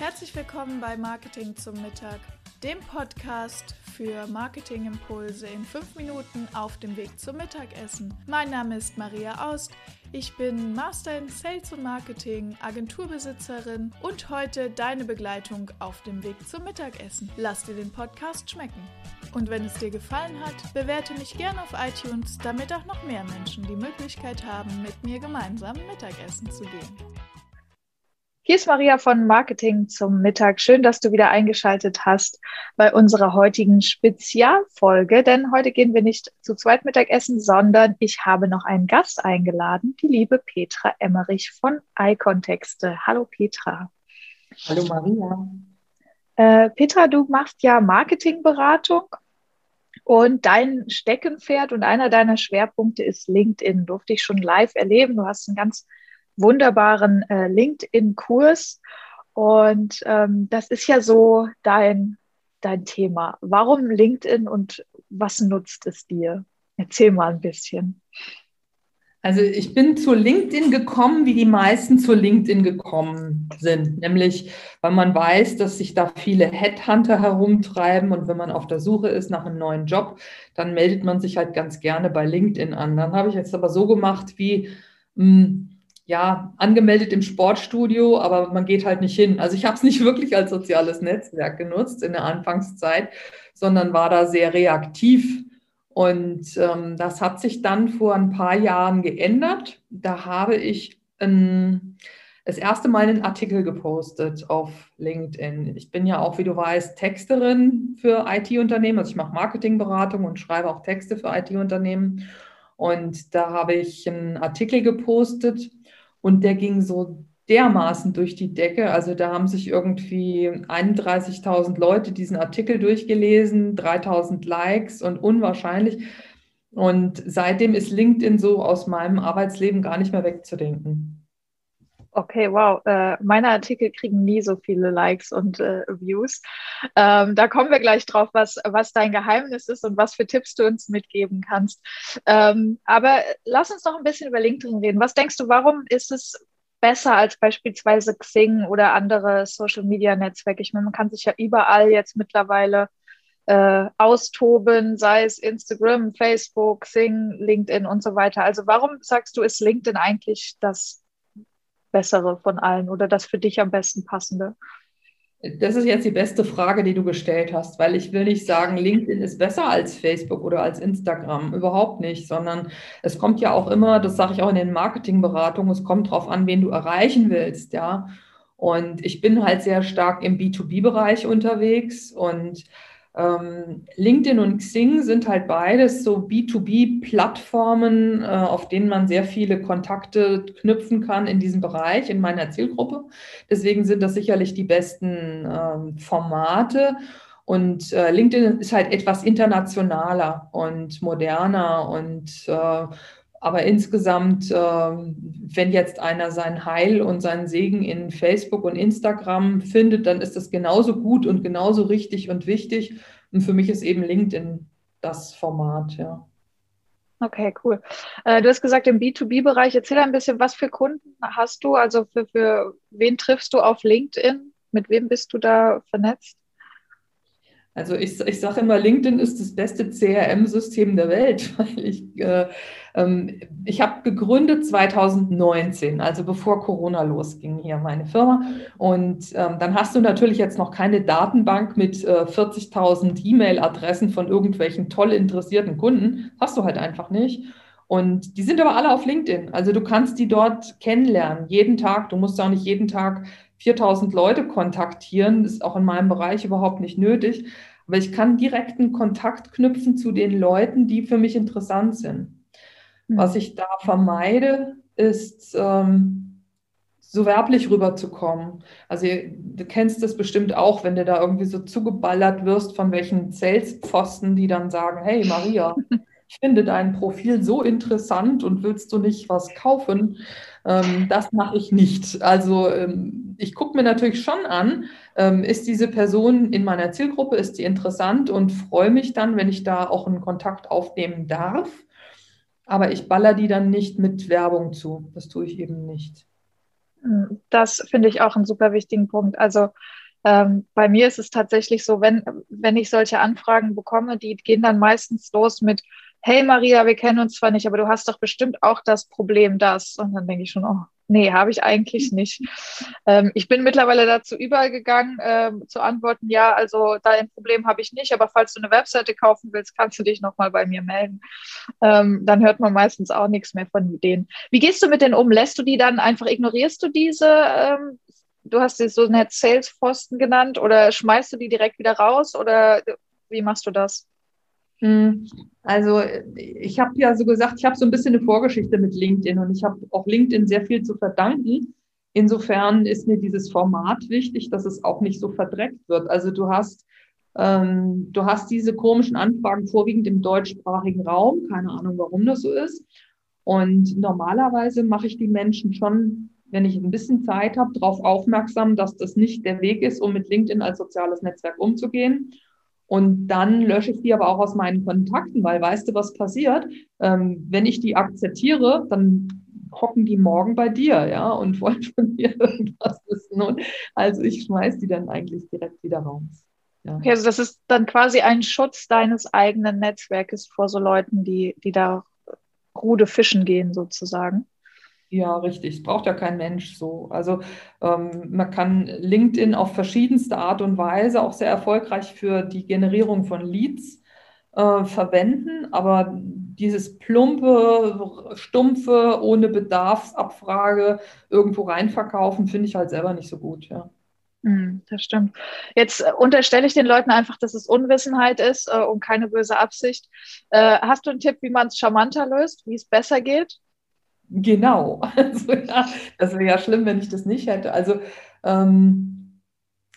Herzlich willkommen bei Marketing zum Mittag, dem Podcast für Marketingimpulse in fünf Minuten auf dem Weg zum Mittagessen. Mein Name ist Maria Aust. Ich bin Master in Sales und Marketing, Agenturbesitzerin und heute deine Begleitung auf dem Weg zum Mittagessen. Lass dir den Podcast schmecken. Und wenn es dir gefallen hat, bewerte mich gerne auf iTunes, damit auch noch mehr Menschen die Möglichkeit haben, mit mir gemeinsam Mittagessen zu gehen. Hier ist Maria von Marketing zum Mittag. Schön, dass du wieder eingeschaltet hast bei unserer heutigen Spezialfolge, denn heute gehen wir nicht zu zweit Mittagessen, sondern ich habe noch einen Gast eingeladen, die liebe Petra Emmerich von iContexte. Hallo Petra. Hallo Maria. Äh, Petra, du machst ja Marketingberatung und dein Steckenpferd und einer deiner Schwerpunkte ist LinkedIn. Durfte ich schon live erleben. Du hast einen ganz wunderbaren äh, LinkedIn-Kurs und ähm, das ist ja so dein, dein Thema. Warum LinkedIn und was nutzt es dir? Erzähl mal ein bisschen. Also ich bin zu LinkedIn gekommen, wie die meisten zu LinkedIn gekommen sind, nämlich weil man weiß, dass sich da viele Headhunter herumtreiben und wenn man auf der Suche ist nach einem neuen Job, dann meldet man sich halt ganz gerne bei LinkedIn an. Dann habe ich jetzt aber so gemacht, wie mh, hm, ja, angemeldet im Sportstudio, aber man geht halt nicht hin. Also ich habe es nicht wirklich als soziales Netzwerk genutzt in der Anfangszeit, sondern war da sehr reaktiv und ähm, das hat sich dann vor ein paar Jahren geändert. Da habe ich ein, das erste Mal einen Artikel gepostet auf LinkedIn. Ich bin ja auch, wie du weißt, Texterin für IT-Unternehmen. Also ich mache Marketingberatung und schreibe auch Texte für IT-Unternehmen. Und da habe ich einen Artikel gepostet und der ging so dermaßen durch die Decke. Also da haben sich irgendwie 31.000 Leute diesen Artikel durchgelesen, 3.000 Likes und unwahrscheinlich. Und seitdem ist LinkedIn so aus meinem Arbeitsleben gar nicht mehr wegzudenken. Okay, wow. Äh, meine Artikel kriegen nie so viele Likes und äh, Views. Ähm, da kommen wir gleich drauf, was, was dein Geheimnis ist und was für Tipps du uns mitgeben kannst. Ähm, aber lass uns noch ein bisschen über LinkedIn reden. Was denkst du, warum ist es besser als beispielsweise Xing oder andere Social-Media-Netzwerke. Ich meine, man kann sich ja überall jetzt mittlerweile äh, austoben, sei es Instagram, Facebook, Xing, LinkedIn und so weiter. Also warum sagst du, ist LinkedIn eigentlich das Bessere von allen oder das für dich am besten passende? Das ist jetzt die beste Frage, die du gestellt hast, weil ich will nicht sagen, LinkedIn ist besser als Facebook oder als Instagram. Überhaupt nicht, sondern es kommt ja auch immer, das sage ich auch in den Marketingberatungen, es kommt darauf an, wen du erreichen willst, ja. Und ich bin halt sehr stark im B2B-Bereich unterwegs und ähm, LinkedIn und Xing sind halt beides so B2B-Plattformen, äh, auf denen man sehr viele Kontakte knüpfen kann in diesem Bereich, in meiner Zielgruppe. Deswegen sind das sicherlich die besten ähm, Formate. Und äh, LinkedIn ist halt etwas internationaler und moderner und äh, aber insgesamt, ähm, wenn jetzt einer sein Heil und seinen Segen in Facebook und Instagram findet, dann ist das genauso gut und genauso richtig und wichtig. Und für mich ist eben LinkedIn das Format, ja. Okay, cool. Äh, du hast gesagt, im B2B-Bereich, erzähl ein bisschen, was für Kunden hast du? Also für, für wen triffst du auf LinkedIn? Mit wem bist du da vernetzt? Also ich, ich sage immer, LinkedIn ist das beste CRM-System der Welt, weil ich, äh, ähm, ich habe gegründet 2019, also bevor Corona losging hier meine Firma. Und ähm, dann hast du natürlich jetzt noch keine Datenbank mit äh, 40.000 E-Mail-Adressen von irgendwelchen toll interessierten Kunden. Hast du halt einfach nicht. Und die sind aber alle auf LinkedIn. Also du kannst die dort kennenlernen, jeden Tag. Du musst auch nicht jeden Tag 4000 Leute kontaktieren. Das ist auch in meinem Bereich überhaupt nicht nötig. Aber ich kann direkten Kontakt knüpfen zu den Leuten, die für mich interessant sind. Mhm. Was ich da vermeide, ist ähm, so werblich rüberzukommen. Also du kennst das bestimmt auch, wenn du da irgendwie so zugeballert wirst von welchen Salespfosten, die dann sagen, hey Maria, ich finde dein Profil so interessant und willst du nicht was kaufen? Ähm, das mache ich nicht. Also ähm, ich gucke mir natürlich schon an, ähm, ist diese Person in meiner Zielgruppe, ist sie interessant und freue mich dann, wenn ich da auch einen Kontakt aufnehmen darf. Aber ich baller die dann nicht mit Werbung zu. Das tue ich eben nicht. Das finde ich auch einen super wichtigen Punkt. Also ähm, bei mir ist es tatsächlich so, wenn, wenn ich solche Anfragen bekomme, die gehen dann meistens los mit, hey Maria, wir kennen uns zwar nicht, aber du hast doch bestimmt auch das Problem das. Und dann denke ich schon, oh, nee, habe ich eigentlich nicht. Ähm, ich bin mittlerweile dazu übergegangen, ähm, zu antworten, ja, also da ein Problem habe ich nicht, aber falls du eine Webseite kaufen willst, kannst du dich nochmal bei mir melden. Ähm, dann hört man meistens auch nichts mehr von denen. Wie gehst du mit denen um? Lässt du die dann einfach, ignorierst du diese ähm, du hast sie so nett Sales-Posten genannt oder schmeißt du die direkt wieder raus oder wie machst du das? Hm, also ich habe ja so gesagt, ich habe so ein bisschen eine Vorgeschichte mit LinkedIn und ich habe auch LinkedIn sehr viel zu verdanken. Insofern ist mir dieses Format wichtig, dass es auch nicht so verdreckt wird. Also du hast, ähm, du hast diese komischen Anfragen vorwiegend im deutschsprachigen Raum. Keine Ahnung, warum das so ist. Und normalerweise mache ich die Menschen schon wenn ich ein bisschen Zeit habe, darauf aufmerksam, dass das nicht der Weg ist, um mit LinkedIn als soziales Netzwerk umzugehen. Und dann lösche ich die aber auch aus meinen Kontakten, weil weißt du, was passiert? Ähm, wenn ich die akzeptiere, dann hocken die morgen bei dir, ja, und wollen von dir irgendwas wissen. Und also ich schmeiß die dann eigentlich direkt wieder raus. Ja. Okay, also das ist dann quasi ein Schutz deines eigenen Netzwerkes vor so Leuten, die, die da Rude fischen gehen, sozusagen. Ja, richtig. Es braucht ja kein Mensch so. Also ähm, man kann LinkedIn auf verschiedenste Art und Weise auch sehr erfolgreich für die Generierung von Leads äh, verwenden, aber dieses plumpe, stumpfe, ohne Bedarfsabfrage irgendwo reinverkaufen, finde ich halt selber nicht so gut, ja. Hm, das stimmt. Jetzt äh, unterstelle ich den Leuten einfach, dass es Unwissenheit ist äh, und keine böse Absicht. Äh, hast du einen Tipp, wie man es charmanter löst, wie es besser geht? Genau. Also, ja, das wäre ja schlimm, wenn ich das nicht hätte. Also ähm,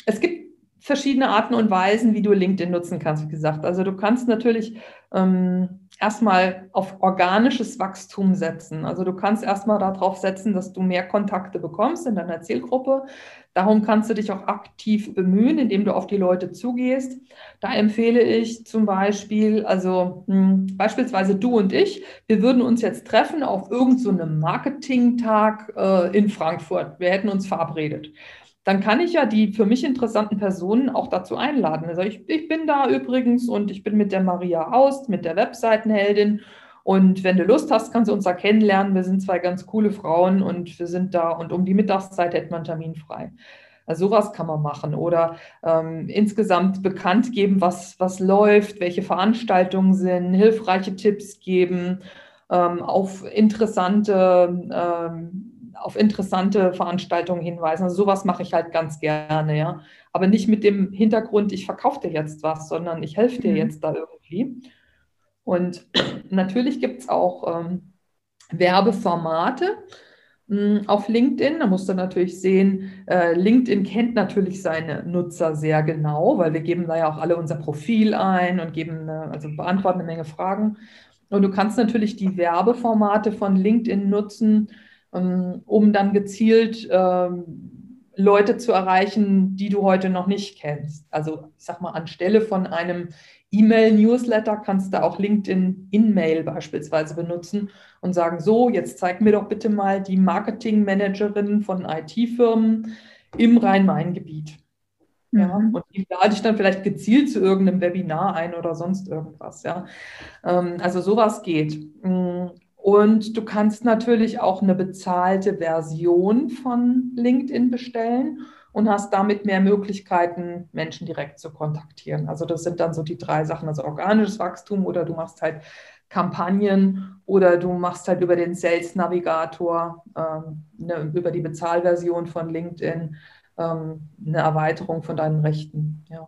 es gibt verschiedene Arten und Weisen, wie du LinkedIn nutzen kannst, wie gesagt. Also du kannst natürlich ähm, erstmal auf organisches Wachstum setzen. Also du kannst erstmal darauf setzen, dass du mehr Kontakte bekommst in deiner Zielgruppe. Darum kannst du dich auch aktiv bemühen, indem du auf die Leute zugehst. Da empfehle ich zum Beispiel, also mh, hm, beispielsweise du und ich, wir würden uns jetzt treffen auf irgendeinem so Marketingtag äh, in Frankfurt. Wir hätten uns verabredet dann kann ich ja die für mich interessanten Personen auch dazu einladen. Also ich, ich bin da übrigens und ich bin mit der Maria Aust, mit der Webseitenheldin. Und wenn du Lust hast, kannst du uns da kennenlernen. Wir sind zwei ganz coole Frauen und wir sind da und um die Mittagszeit hätte man Termin frei. Also sowas kann man machen oder ähm, insgesamt bekannt geben, was, was läuft, welche Veranstaltungen sind, hilfreiche Tipps geben, ähm, auf interessante ähm, auf interessante Veranstaltungen hinweisen. Also sowas mache ich halt ganz gerne, ja. Aber nicht mit dem Hintergrund, ich verkaufe dir jetzt was, sondern ich helfe dir mhm. jetzt da irgendwie. Und natürlich gibt es auch ähm, Werbeformate mh, hm, auf LinkedIn. Da musst du natürlich sehen, äh, LinkedIn kennt natürlich seine Nutzer sehr genau, weil wir geben da ja auch alle unser Profil ein und geben, eine, also beantworten eine Menge Fragen. Und du kannst natürlich die Werbeformate von LinkedIn nutzen, um dann gezielt ähm, Leute zu erreichen, die du heute noch nicht kennst. Also ich sag mal, anstelle von einem E-Mail-Newsletter kannst du auch LinkedIn In-Mail beispielsweise benutzen und sagen, so, jetzt zeig mir doch bitte mal die Marketingmanagerin von IT-Firmen im Rhein-Main-Gebiet. Ja, mhm. und die lade ich dann vielleicht gezielt zu irgendeinem Webinar ein oder sonst irgendwas. Ja, ähm, also sowas geht. Und du kannst natürlich auch eine bezahlte Version von LinkedIn bestellen und hast damit mehr Möglichkeiten, Menschen direkt zu kontaktieren. Also das sind dann so die drei Sachen, also organisches Wachstum oder du machst halt Kampagnen oder du machst halt über den Sales Navigator, ähm, ne, über die Bezahlversion von LinkedIn ähm, eine Erweiterung von deinen Rechten. Ja.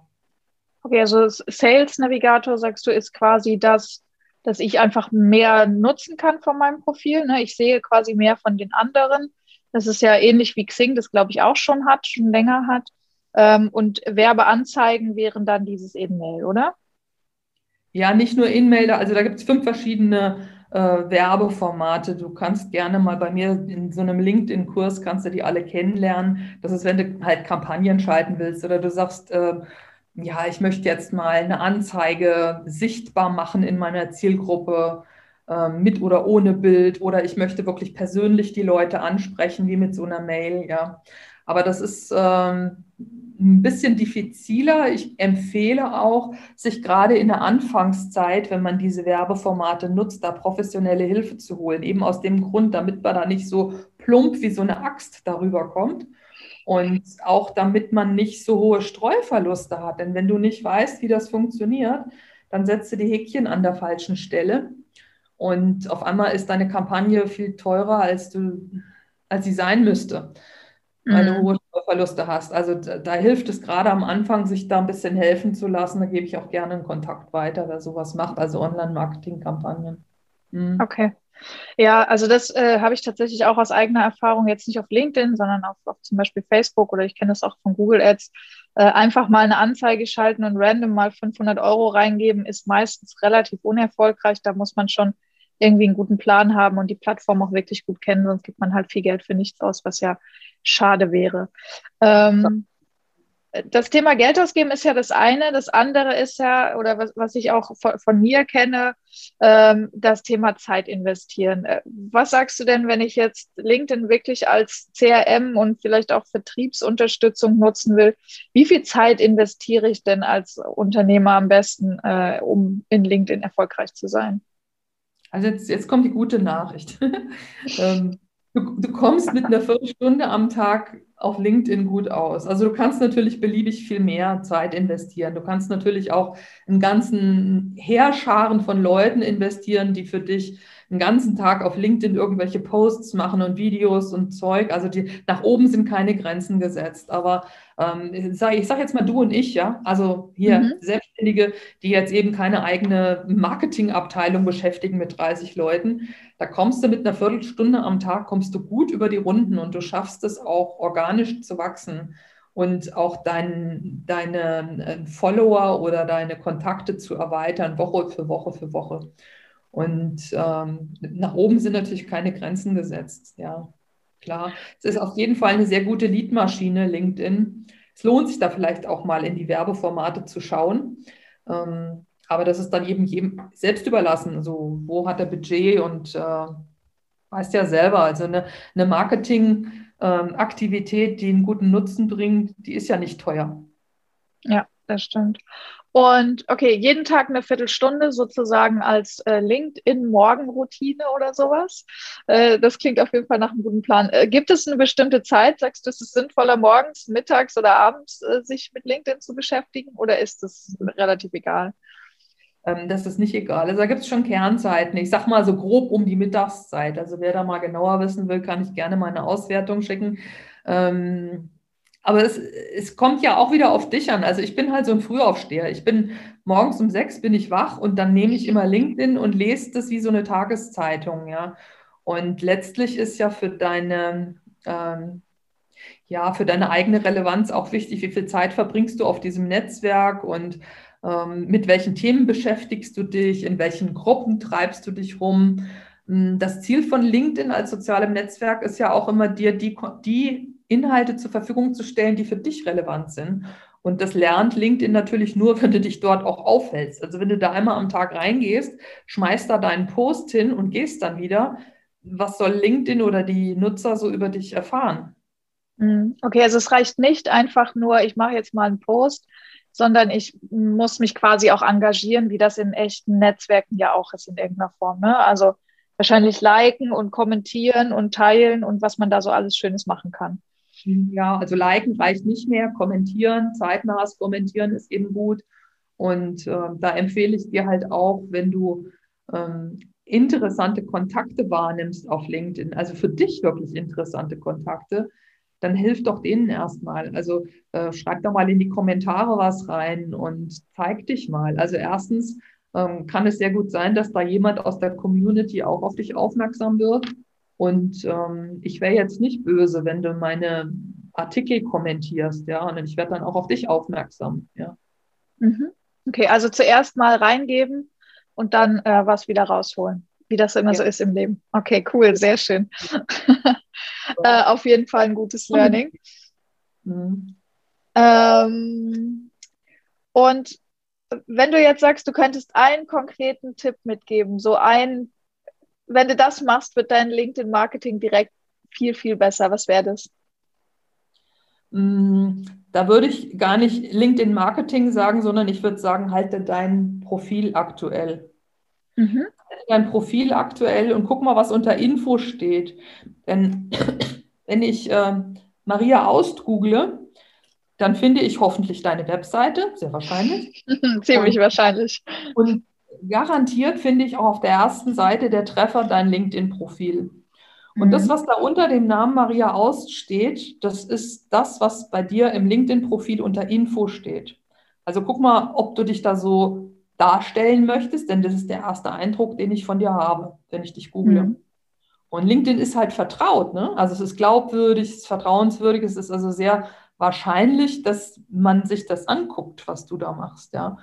Okay, also Sales Navigator, sagst du, ist quasi das, dass ich einfach mehr nutzen kann von meinem Profil. Ne? Ich sehe quasi mehr von den anderen. Das ist ja ähnlich wie Xing, das glaube ich auch schon hat, schon länger hat. Ähm, und Werbeanzeigen wären dann dieses In-Mail, oder? Ja, nicht nur In-Mail, also da gibt es fünf verschiedene äh, Werbeformate. Du kannst gerne mal bei mir in so einem LinkedIn-Kurs, kannst du die alle kennenlernen. Das ist, wenn du halt Kampagnen schalten willst oder du sagst, äh, ja, ich möchte jetzt mal eine Anzeige sichtbar machen in meiner Zielgruppe. ähm, mit oder ohne Bild oder ich möchte wirklich persönlich die Leute ansprechen, wie mit so einer Mail, ja. Aber das ist ähm, ein bisschen diffiziler. Ich empfehle auch, sich gerade in der Anfangszeit, wenn man diese Werbeformate nutzt, da professionelle Hilfe zu holen. Eben aus dem Grund, damit man da nicht so plump wie so eine Axt darüber kommt. Und auch damit man nicht so hohe Streuverluste hat. Denn wenn du nicht weißt, wie das funktioniert, dann setzt du die Häkchen an der falschen Stelle. Und auf einmal ist deine Kampagne viel teurer, als, du, als sie sein müsste, weil mhm. du hohe Verluste hast. Also da, da, hilft es gerade am Anfang, sich da ein bisschen helfen zu lassen. Da gebe ich auch gerne einen Kontakt weiter, wer sowas macht, also Online-Marketing-Kampagnen. Mhm. Okay. Ja, also das äh, habe ich tatsächlich auch aus eigener Erfahrung jetzt nicht auf LinkedIn, sondern auf, auf zum Beispiel Facebook oder ich kenne das auch von Google Ads. Äh, einfach mal eine Anzeige schalten und random mal 500 Euro reingeben, ist meistens relativ unerfolgreich. Da muss man schon irgendwie einen guten Plan haben und die Plattform auch wirklich gut kennen, sonst gibt man halt viel Geld für nichts aus, was ja schade wäre. Ähm, das Thema Geld ausgeben ist ja das eine. Das andere ist ja, oder was, was ich auch von, von mir kenne, ähm, das Thema Zeit investieren. Äh, was sagst du denn, wenn ich jetzt LinkedIn wirklich als CRM und vielleicht auch Vertriebsunterstützung nutzen will? Wie viel Zeit investiere ich denn als Unternehmer am besten, äh, um in LinkedIn erfolgreich zu sein? Also jetzt, jetzt kommt die gute Nachricht. ähm, du, du kommst mit einer Viertelstunde am Tag auf LinkedIn gut aus. Also du kannst natürlich beliebig viel mehr Zeit investieren. Du kannst natürlich auch einen ganzen Heerscharen von Leuten investieren, die für dich einen ganzen Tag auf LinkedIn irgendwelche Posts machen und Videos und Zeug. Also die nach oben sind keine Grenzen gesetzt. Aber ähm, ich sage sag jetzt mal du und ich, ja, also hier mhm. Selbstständige, die jetzt eben keine eigene Marketingabteilung beschäftigen mit 30 Leuten. Da kommst du mit einer Viertelstunde am Tag, kommst du gut über die Runden und du schaffst es auch organisch zu wachsen und auch dein, deine äh, Follower oder deine Kontakte zu erweitern, Woche für Woche für Woche. Und ähm, nach oben sind natürlich keine Grenzen gesetzt. Ja, klar. Es ist auf jeden Fall eine sehr gute Leadmaschine, LinkedIn. Es lohnt sich da vielleicht auch mal in die Werbeformate zu schauen. Ähm, aber das ist dann eben jedem selbst überlassen. So, wo hat er Budget und äh, weißt ja selber. Also eine, eine Marketingaktivität, ähm, die einen guten Nutzen bringt, die ist ja nicht teuer. Ja, das stimmt. Und okay, jeden Tag eine Viertelstunde sozusagen als äh, LinkedIn-Morgenroutine oder sowas. Äh, das klingt auf jeden Fall nach einem guten Plan. Äh, gibt es eine bestimmte Zeit? Sagst du, ist es sinnvoller, morgens, mittags oder abends äh, sich mit LinkedIn zu beschäftigen oder ist es relativ egal? Ähm, das ist nicht egal. Also da gibt es schon Kernzeiten. Ich sage mal so grob um die Mittagszeit. Also wer da mal genauer wissen will, kann ich gerne mal eine Auswertung schicken. Ähm, aber es, es kommt ja auch wieder auf dich an. Also ich bin halt so ein Frühaufsteher. Ich bin morgens um sechs bin ich wach und dann nehme ich immer LinkedIn und lese das wie so eine Tageszeitung, ja. Und letztlich ist ja für deine, ähm, ja, für deine eigene Relevanz auch wichtig, wie viel Zeit verbringst du auf diesem Netzwerk und mit welchen Themen beschäftigst du dich, in welchen Gruppen treibst du dich rum. Hm, das Ziel von LinkedIn als sozialem Netzwerk ist ja auch immer dir die, die Inhalte zur Verfügung zu stellen, die für dich relevant sind. Und das lernt LinkedIn natürlich nur, wenn du dich dort auch aufhältst. Also wenn du da einmal am Tag reingehst, schmeißt da deinen Post hin und gehst dann wieder. Was soll LinkedIn oder die Nutzer so über dich erfahren? Mhm. Okay, also es reicht nicht einfach nur, ich mache jetzt mal einen Post, sondern ich muss mich quasi auch engagieren, wie das in echten Netzwerken ja auch ist in irgendeiner Form. Ne? Also wahrscheinlich liken und kommentieren und teilen und was man da so alles Schönes machen kann. Ja, also liken reicht nicht mehr, kommentieren, zeitnahes Kommentieren ist eben gut. Und äh, da empfehle ich dir halt auch, wenn du ähm, interessante Kontakte wahrnimmst auf LinkedIn, also für dich wirklich interessante Kontakte, dann hilf doch denen erstmal. Also äh, schreib doch mal in die Kommentare was rein und zeig dich mal. Also erstens ähm, kann es sehr gut sein, dass da jemand aus der Community auch auf dich aufmerksam wird und ähm, ich wäre jetzt nicht böse, wenn du meine Artikel kommentierst, ja, und ich werde dann auch auf dich aufmerksam, ja. Mhm. Okay, also zuerst mal reingeben und dann äh, was wieder rausholen, wie das immer ja. so ist im Leben. Okay, cool, sehr schön. äh, auf jeden Fall ein gutes Learning. Mhm. Ähm, und wenn du jetzt sagst, du könntest einen konkreten Tipp mitgeben, so ein wenn du das machst, wird dein LinkedIn-Marketing direkt viel, viel besser. Was wäre das? Mm, da würde ich gar nicht LinkedIn-Marketing sagen, sondern ich würde sagen, halte dein Profil aktuell. Mhm. Dein Profil aktuell und guck mal, was unter Info steht. Denn wenn ich äh, Maria Aust google, dann finde ich hoffentlich deine Webseite, sehr wahrscheinlich. Ziemlich und, wahrscheinlich. Und garantiert finde ich auch auf der ersten Seite der Treffer dein LinkedIn-Profil. Und mhm. das, was da unter dem Namen Maria Aust steht, das ist das, was bei dir im LinkedIn-Profil unter Info steht. Also guck mal, ob du dich da so darstellen möchtest, denn das ist der erste Eindruck, den ich von dir habe, wenn ich dich google. Mhm. Und LinkedIn ist halt vertraut, ne? Also es ist glaubwürdig, es ist vertrauenswürdig, es ist also sehr wahrscheinlich, dass man sich das anguckt, was du da machst, ja.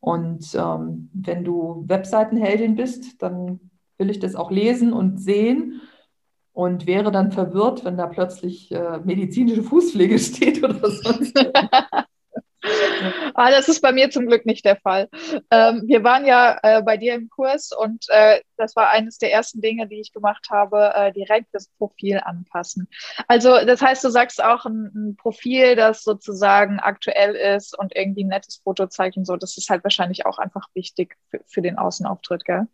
Und ähm, wenn du Webseitenheldin bist, dann will ich das auch lesen und sehen und wäre dann verwirrt, wenn da plötzlich äh, medizinische Fußpflege steht oder sonst. ah, das ist bei mir zum Glück nicht der Fall. Ähm, wir waren ja äh, bei dir im Kurs und äh, das war eines der ersten Dinge, die ich gemacht habe, äh, direkt das Profil anpassen. Also das heißt, du sagst auch ein, ein, Profil, das sozusagen aktuell ist und irgendwie ein nettes Foto zeigt und so, das ist halt wahrscheinlich auch einfach wichtig für, für den Außenauftritt, gell?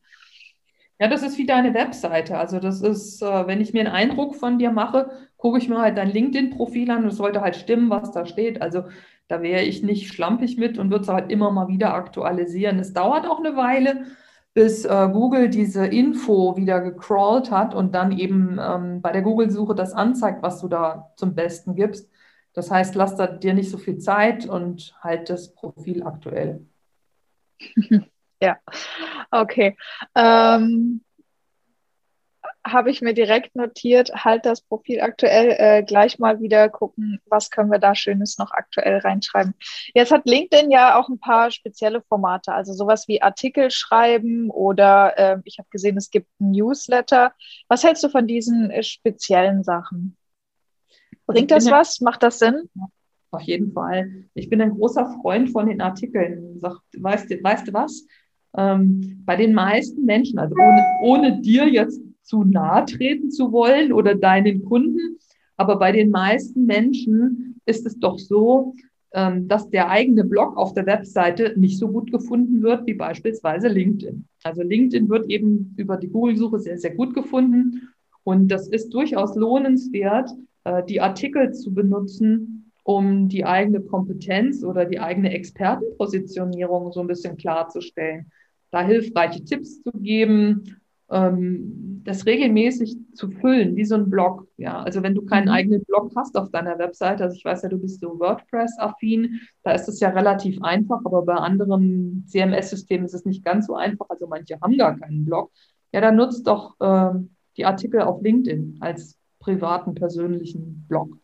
Ja, das ist wie deine Webseite. Also das ist, äh, wenn ich mir einen Eindruck von dir mache, gucke ich mir halt dein LinkedIn-Profil an und es sollte halt stimmen, was da steht. Also da wäre ich nicht schlampig mit und würde es halt immer mal wieder aktualisieren. Es dauert auch eine Weile, bis äh, Google diese Info wieder gecrawlt hat und dann eben ähm, bei der Google-Suche das anzeigt, was du da zum Besten gibst. Das heißt, lass da dir nicht so viel Zeit und halt das Profil aktuell. ja, okay. Ähm, habe ich mir direkt notiert, halt das Profil aktuell äh, gleich mal wieder gucken, was können wir da Schönes noch aktuell reinschreiben. Jetzt hat LinkedIn ja auch ein paar spezielle Formate, also sowas wie Artikel schreiben oder äh, ich habe gesehen, es gibt ein Newsletter. Was hältst du von diesen äh, speziellen Sachen? Bringt das was? Macht das Sinn? Auf jeden Fall. Ich bin ein großer Freund von den Artikeln. Sag, weißt, weißt du was? Ähm, bei den meisten Menschen, also ohne, ohne dir jetzt zu nahe treten zu wollen oder deinen Kunden. Aber bei den meisten Menschen ist es doch so, ähm, dass der eigene Blog auf der Webseite nicht so gut gefunden wird wie beispielsweise LinkedIn. Also LinkedIn wird eben über die Google-Suche sehr, sehr gut gefunden. Und das ist durchaus lohnenswert, äh, die Artikel zu benutzen, um die eigene Kompetenz oder die eigene Expertenpositionierung so ein bisschen klarzustellen. Da hilfreiche Tipps zu geben, ähm, das regelmäßig zu füllen, wie so ein Blog. Ja, also wenn du keinen mhm. eigenen Blog hast auf deiner Webseite, also ich weiß ja, du bist so WordPress-affin, da ist es ja relativ einfach, aber bei anderen CMS-Systemen ist es nicht ganz so einfach. Also manche haben gar keinen Blog. Ja, dann nutzt doch äh, die Artikel auf LinkedIn als privaten, persönlichen Blog.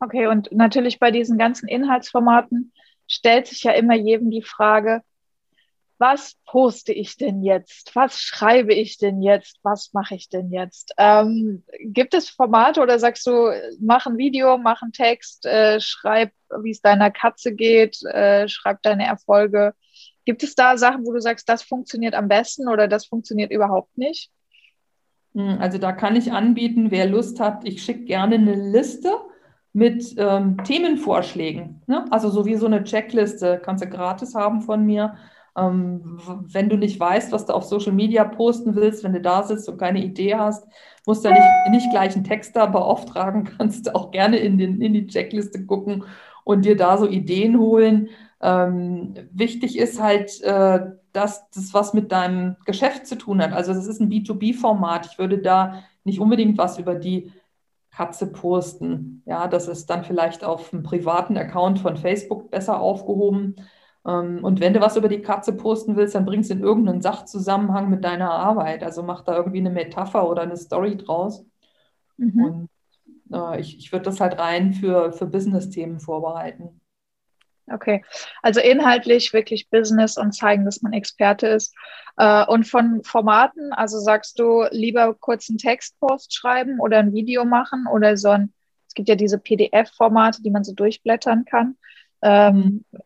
Okay, und natürlich bei diesen ganzen Inhaltsformaten stellt sich ja immer jedem die Frage, was poste ich denn jetzt? Was schreibe ich denn jetzt? Was mache ich denn jetzt? Ähm, gibt es Formate oder sagst du, mach ein Video, mach einen Text, äh, schreib, wie es deiner Katze geht, äh, schreib deine Erfolge? Gibt es da Sachen, wo du sagst, das funktioniert am besten oder das funktioniert überhaupt nicht? Hm, also da kann ich anbieten, wer Lust hat, ich schicke gerne eine Liste mit ähm, Themenvorschlägen. Ne? Also so wie so eine Checkliste kannst du gratis haben von mir wenn du nicht weißt, was du auf Social Media posten willst, wenn du da sitzt und keine Idee hast, musst du ja nicht, nicht gleich einen Texter beauftragen, kannst du auch gerne in, den, in die Checkliste gucken und dir da so Ideen holen. Ähm, wichtig ist halt, äh, dass das was mit deinem Geschäft zu tun hat. Also das ist ein B2B-Format. Ich würde da nicht unbedingt was über die Katze posten. Ja, das ist dann vielleicht auf einem privaten Account von Facebook besser aufgehoben. Ähm, und wenn du was über die Katze posten willst, dann bringst du in irgendeinen Sachzusammenhang mit deiner Arbeit. Also mach da irgendwie eine Metapher oder eine Story draus. Mhm. Und äh, ich, ich würde das halt rein für, für Business-Themen vorbereiten. Okay, also inhaltlich wirklich Business und zeigen, dass man Experte ist. Äh, und von Formaten, also sagst du lieber kurz einen Textpost schreiben oder ein Video machen oder so ein, es gibt ja diese PDF-Formate, die man so durchblättern kann. Ähm, mhm.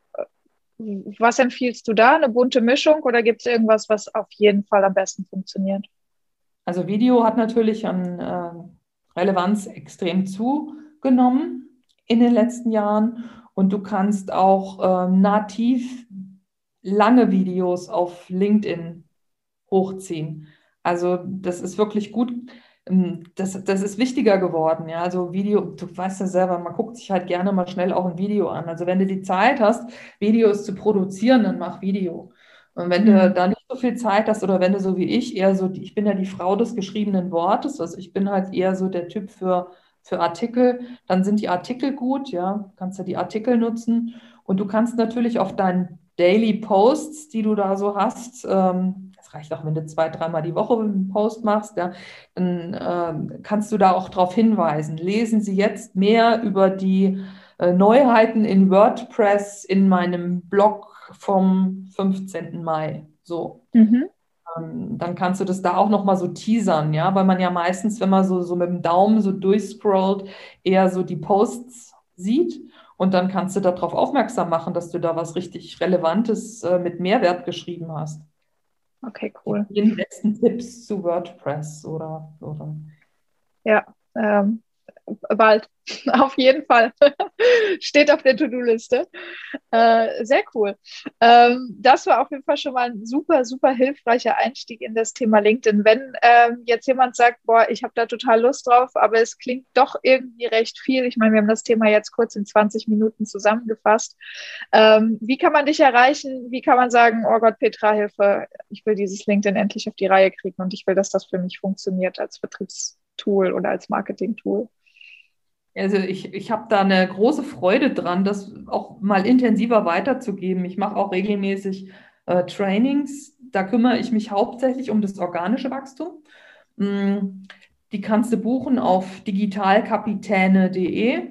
Was empfiehlst du da? Eine bunte Mischung oder gibt es irgendwas, was auf jeden Fall am besten funktioniert? Also Video hat natürlich an äh, Relevanz extrem zugenommen in den letzten Jahren und du kannst auch äh, nativ lange Videos auf LinkedIn hochziehen. Also das ist wirklich gut. Ähm, das, das ist wichtiger geworden, ja. Also Video, du weißt ja selber, man guckt sich halt gerne mal schnell auch ein Video an. Also wenn du die Zeit hast, Videos zu produzieren, dann mach Video. Und wenn du mhm. da nicht so viel Zeit hast oder wenn du so wie ich eher so, ich bin ja die Frau des geschriebenen Wortes, also ich bin halt eher so der Typ für, für Artikel, dann sind die Artikel gut, ja, kannst ja die Artikel nutzen und du kannst natürlich auf deinen Daily Posts, die du da so hast, ähm, reicht auch, wenn du zwei, dreimal die Woche einen Post machst, ja, dann äh, kannst du da auch darauf hinweisen. Lesen Sie jetzt mehr über die äh, Neuheiten in WordPress in meinem Blog vom 15. Mai. So. Mhm. Ähm, dann kannst du das da auch nochmal so teasern, ja, weil man ja meistens, wenn man so, so mit dem Daumen so durchscrollt, eher so die Posts sieht. Und dann kannst du darauf aufmerksam machen, dass du da was richtig Relevantes äh, mit Mehrwert geschrieben hast. Okay, cool. Die letzten Tipps zu WordPress oder, oder. Ja, ähm, bald. Auf jeden Fall. Steht auf der To-Do-Liste. Äh, sehr cool. Ähm, das war auf jeden Fall schon mal ein super, super hilfreicher Einstieg in das Thema LinkedIn. Wenn ähm, jetzt jemand sagt, boah, ich habe da total Lust drauf, aber es klingt doch irgendwie recht viel. Ich meine, wir haben das Thema jetzt kurz in 20 Minuten zusammengefasst. Ähm, wie kann man dich erreichen? Wie kann man sagen, oh Gott, Petra, Hilfe, ich will dieses LinkedIn endlich auf die Reihe kriegen und ich will, dass das für mich funktioniert als Vertriebstool oder als Marketing-Tool? Also ich, ich habe da eine große Freude dran, das auch mal intensiver weiterzugeben. Ich mache auch regelmäßig äh, Trainings. Da kümmere ich mich hauptsächlich um das organische Wachstum. Mm, die kannst du buchen auf digitalkapitäne.de.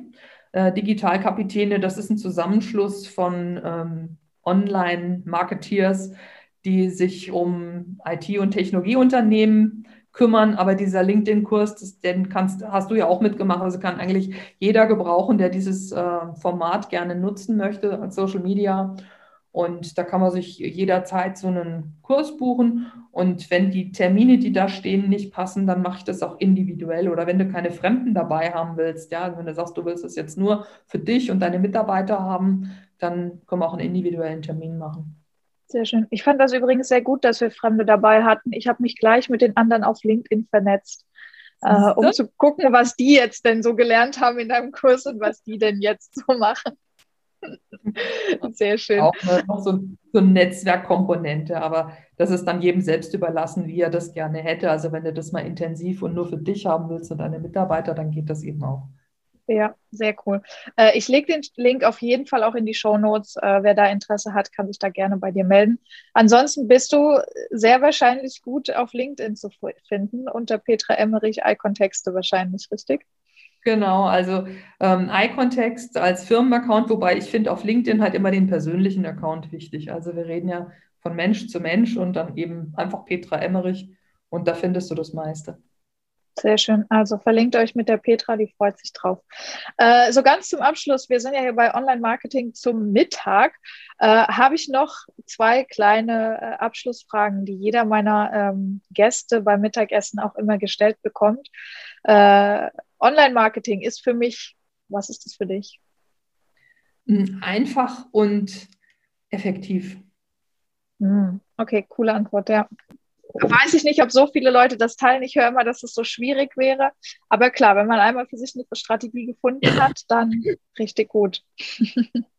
Äh, Digitalkapitäne, das ist ein Zusammenschluss von ähm, Online-Marketeers, die sich um IT- und Technologieunternehmen kümmern. Aber dieser LinkedIn-Kurs, den kannst, hast du ja auch mitgemacht. Also kann eigentlich jeder gebrauchen, der dieses äh, Format gerne nutzen möchte als Social Media. Und da kann man sich jederzeit so einen Kurs buchen. Und wenn die Termine, die da stehen, nicht passen, dann mache ich das auch individuell. Oder wenn du keine Fremden dabei haben willst, ja, wenn du sagst, du willst es jetzt nur für dich und deine Mitarbeiter haben, dann können wir auch einen individuellen Termin machen. Sehr schön. Ich fand das übrigens sehr gut, dass wir Fremde dabei hatten. Ich habe mich gleich mit den anderen auf LinkedIn vernetzt, äh, um zu gucken, was die jetzt denn so gelernt haben in deinem Kurs und was die denn jetzt so machen. Sehr schön. Auch noch so, so eine Netzwerkkomponente, aber das ist dann jedem selbst überlassen, wie er das gerne hätte. Also wenn du das mal intensiv und nur für dich haben willst und deine Mitarbeiter, dann geht das eben auch. Ja, sehr cool. Äh, ich lege den Link auf jeden Fall auch in die Show Notes. Äh, wer da Interesse hat, kann sich da gerne bei dir melden. Ansonsten bist du sehr wahrscheinlich gut auf LinkedIn zu finden, unter Petra Emmerich, Ikontexte wahrscheinlich, richtig? Genau, also ähm, iContext als Firmenaccount, wobei ich finde auf LinkedIn halt immer den persönlichen Account wichtig. Also wir reden ja von Mensch zu Mensch und dann eben einfach Petra Emmerich und da findest du das meiste. Sehr schön. Also verlinkt euch mit der Petra, die freut sich drauf. Äh, so ganz zum Abschluss, wir sind ja hier bei Online-Marketing zum Mittag, äh, habe ich noch zwei kleine äh, Abschlussfragen, die jeder meiner ähm, Gäste beim Mittagessen auch immer gestellt bekommt. Äh, Online-Marketing ist für mich, was ist das für dich? Hm, einfach und effektiv. Hm, okay, coole Antwort, ja weiß ich nicht, ob so viele Leute das teilen. Ich höre immer, dass es so schwierig wäre. Aber klar, wenn man einmal für sich eine Strategie gefunden hat, dann richtig gut.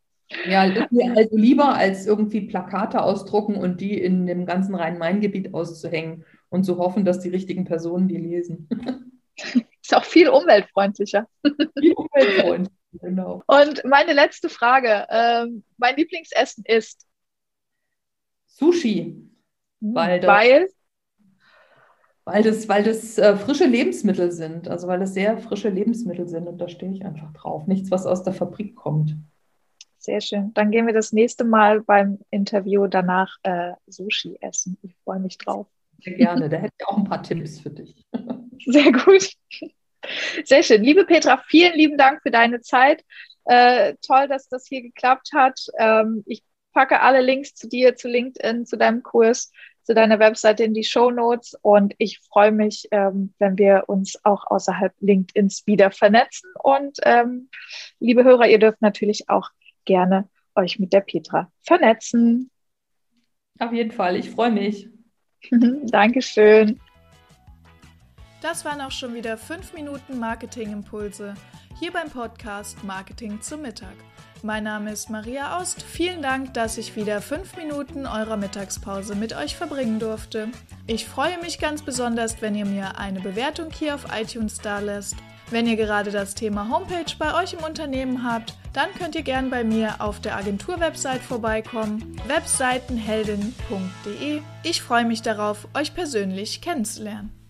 Ja, also lieber als irgendwie Plakate ausdrucken und die in dem ganzen Rhein-Main-Gebiet auszuhängen und zu hoffen, dass die richtigen Personen die lesen. Ist auch viel umweltfreundlicher. Viel umweltfreundlicher, genau. Und meine letzte Frage. Ähm, mein Lieblingsessen ist? Sushi. Weil, das, weil? Weil das, weil das äh, frische Lebensmittel sind, also weil das sehr frische Lebensmittel sind und da stehe ich einfach drauf. Nichts, was aus der Fabrik kommt. Sehr schön. Dann gehen wir das nächste Mal beim Interview danach äh, Sushi essen. Ich freue mich drauf. Sehr gerne. Da hätte ich auch ein paar Tipps für dich. Sehr gut. Sehr schön. Liebe Petra, vielen lieben Dank für deine Zeit. Äh, toll, dass das hier geklappt hat. Ähm, ich packe alle Links zu dir, zu LinkedIn, zu deinem Kurs zu deiner Webseite in die Show Notes und ich freue mich, ähm, wenn wir uns auch außerhalb LinkedIns wieder vernetzen. Und ähm, liebe Hörer, ihr dürft natürlich auch gerne euch mit der Petra vernetzen. Auf jeden Fall, ich freue mich. Dankeschön. Das waren auch schon wieder fünf Minuten Marketingimpulse hier beim Podcast Marketing zum Mittag. Mein Name ist Maria Aust. Vielen Dank, dass ich wieder fünf Minuten eurer Mittagspause mit euch verbringen durfte. Ich freue mich ganz besonders, wenn ihr mir eine Bewertung hier auf iTunes da lässt. Wenn ihr gerade das Thema Homepage bei euch im Unternehmen habt, dann könnt ihr gern bei mir auf der Agentur-Website vorbeikommen, webseitenheldin.de. Ich freue mich darauf, euch persönlich kennenzulernen.